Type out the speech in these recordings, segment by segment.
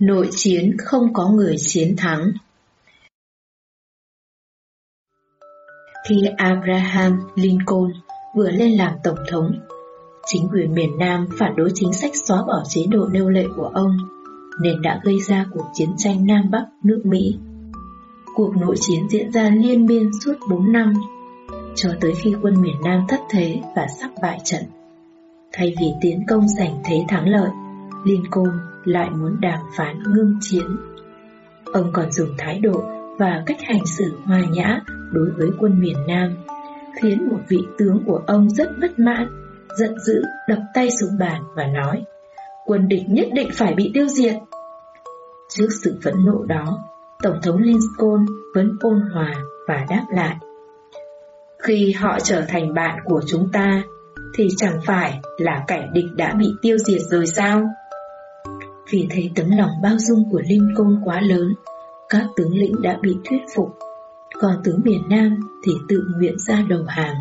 Nội chiến không có người chiến thắng Khi Abraham Lincoln vừa lên làm tổng thống, chính quyền miền Nam phản đối chính sách xóa bỏ chế độ nêu lệ của ông, nên đã gây ra cuộc chiến tranh Nam Bắc nước Mỹ. Cuộc nội chiến diễn ra liên miên suốt 4 năm, cho tới khi quân miền Nam thất thế và sắp bại trận. Thay vì tiến công giành thế thắng lợi, Lincoln lại muốn đàm phán ngưng chiến. Ông còn dùng thái độ và cách hành xử hòa nhã đối với quân miền Nam, khiến một vị tướng của ông rất bất mãn, giận dữ đập tay xuống bàn và nói quân địch nhất định phải bị tiêu diệt. Trước sự phẫn nộ đó, Tổng thống Lincoln vẫn ôn hòa và đáp lại. Khi họ trở thành bạn của chúng ta, thì chẳng phải là kẻ địch đã bị tiêu diệt rồi sao? Vì thấy tấm lòng bao dung của Lincoln quá lớn, các tướng lĩnh đã bị thuyết phục, còn tướng miền Nam thì tự nguyện ra đầu hàng.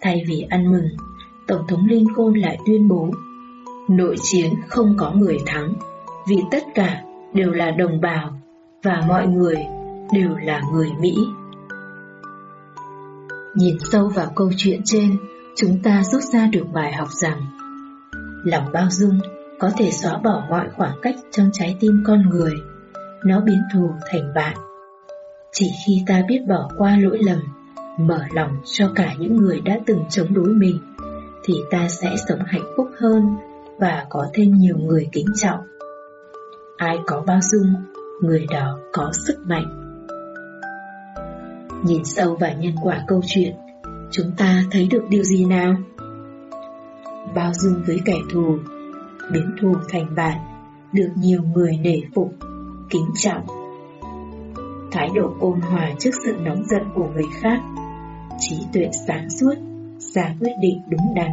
Thay vì ăn mừng, Tổng thống Lincoln lại tuyên bố Nội chiến không có người thắng, vì tất cả đều là đồng bào và mọi người đều là người Mỹ. Nhìn sâu vào câu chuyện trên, chúng ta rút ra được bài học rằng lòng bao dung có thể xóa bỏ mọi khoảng cách trong trái tim con người, nó biến thù thành bạn. Chỉ khi ta biết bỏ qua lỗi lầm, mở lòng cho cả những người đã từng chống đối mình, thì ta sẽ sống hạnh phúc hơn và có thêm nhiều người kính trọng. Ai có bao dung, người đó có sức mạnh. Nhìn sâu vào nhân quả câu chuyện, chúng ta thấy được điều gì nào? Bao dung với kẻ thù, biến thù thành bạn, được nhiều người nể phục, kính trọng. Thái độ ôn hòa trước sự nóng giận của người khác, trí tuệ sáng suốt, ra quyết định đúng đắn,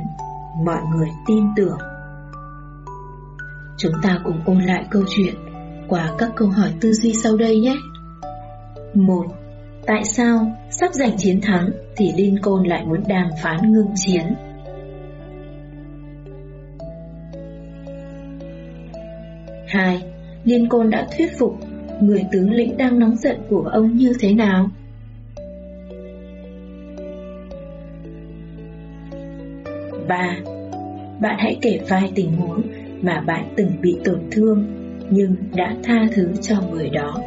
mọi người tin tưởng. Chúng ta cùng ôn lại câu chuyện qua các câu hỏi tư duy sau đây nhé. 1. Tại sao sắp giành chiến thắng thì Lincoln lại muốn đàm phán ngưng chiến? Hai, Côn đã thuyết phục người tướng lĩnh đang nóng giận của ông như thế nào? Ba, bạn hãy kể vài tình huống mà bạn từng bị tổn thương nhưng đã tha thứ cho người đó.